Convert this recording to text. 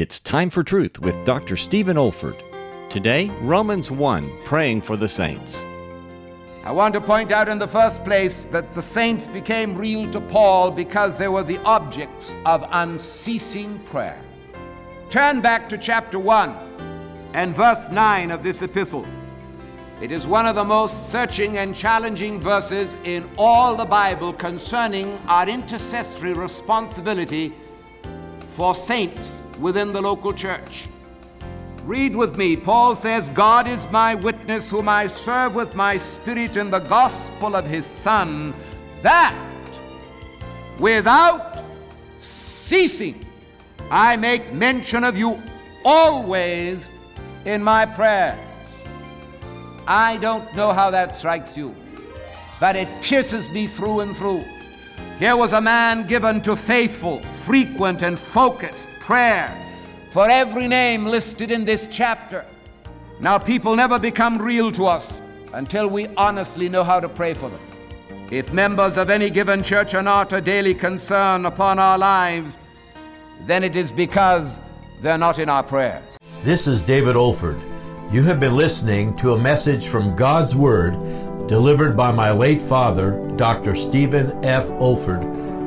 It's Time for Truth with Dr. Stephen Olford. Today, Romans 1, praying for the saints. I want to point out in the first place that the saints became real to Paul because they were the objects of unceasing prayer. Turn back to chapter 1 and verse 9 of this epistle. It is one of the most searching and challenging verses in all the Bible concerning our intercessory responsibility for saints within the local church. Read with me. Paul says, God is my witness, whom I serve with my spirit in the gospel of his Son, that without ceasing I make mention of you always in my prayers. I don't know how that strikes you, but it pierces me through and through. Here was a man given to faithful, frequent, and focused prayer for every name listed in this chapter. Now, people never become real to us until we honestly know how to pray for them. If members of any given church are not a daily concern upon our lives, then it is because they're not in our prayers. This is David Olford. You have been listening to a message from God's Word delivered by my late father, Dr. Stephen F. Olford,